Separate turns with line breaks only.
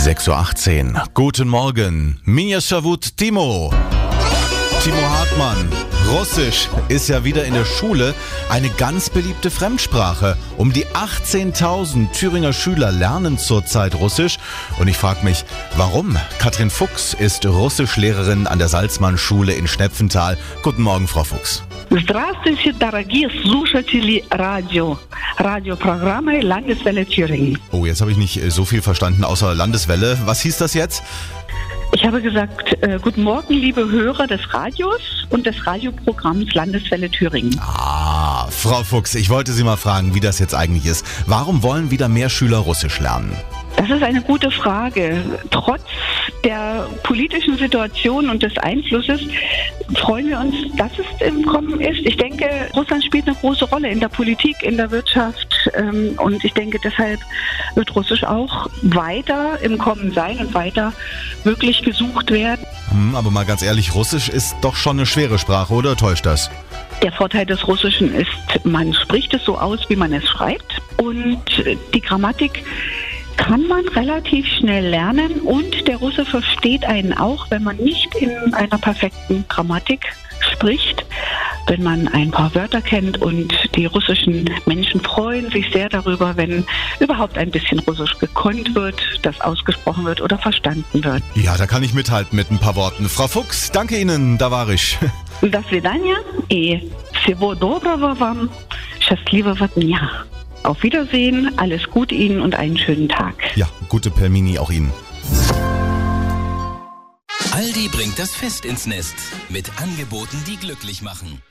6.18 Uhr. Guten Morgen. Minja Shavut Timo. Timo Hartmann. Russisch ist ja wieder in der Schule eine ganz beliebte Fremdsprache. Um die 18.000 Thüringer Schüler lernen zurzeit Russisch. Und ich frage mich, warum? Katrin Fuchs ist Russischlehrerin an der Salzmann-Schule in Schnepfenthal. Guten Morgen, Frau Fuchs.
Здравствуйте, дорогие слушатели радио. Радиопрограммы Landeswelle Thüringen.
Oh, jetzt habe ich nicht äh, so viel verstanden außer Landeswelle. Was hieß das jetzt?
Ich habe gesagt, äh, guten Morgen, liebe Hörer des Radios und des Radioprogramms Landeswelle Thüringen.
Ah, Frau Fuchs, ich wollte Sie mal fragen, wie das jetzt eigentlich ist. Warum wollen wieder mehr Schüler Russisch lernen?
Das ist eine gute Frage. Trotz der politischen Situation und des Einflusses freuen wir uns, dass es im Kommen ist. Ich denke, Russland spielt eine große Rolle in der Politik, in der Wirtschaft ähm, und ich denke, deshalb wird Russisch auch weiter im Kommen sein und weiter wirklich gesucht werden.
Hm, aber mal ganz ehrlich, Russisch ist doch schon eine schwere Sprache, oder täuscht das?
Der Vorteil des Russischen ist, man spricht es so aus, wie man es schreibt und die Grammatik kann man relativ schnell lernen und der Russe versteht einen auch, wenn man nicht in einer perfekten Grammatik spricht, wenn man ein paar Wörter kennt und die russischen Menschen freuen sich sehr darüber, wenn überhaupt ein bisschen Russisch gekonnt wird, das ausgesprochen wird oder verstanden wird.
Ja, da kann ich mithalten mit ein paar Worten. Frau Fuchs, danke Ihnen, da war ich.
До свидания и всего доброго вам, счастливого дня. Auf Wiedersehen, alles Gute Ihnen und einen schönen Tag.
Ja, gute Permini auch Ihnen.
Aldi bringt das Fest ins Nest mit Angeboten, die glücklich machen.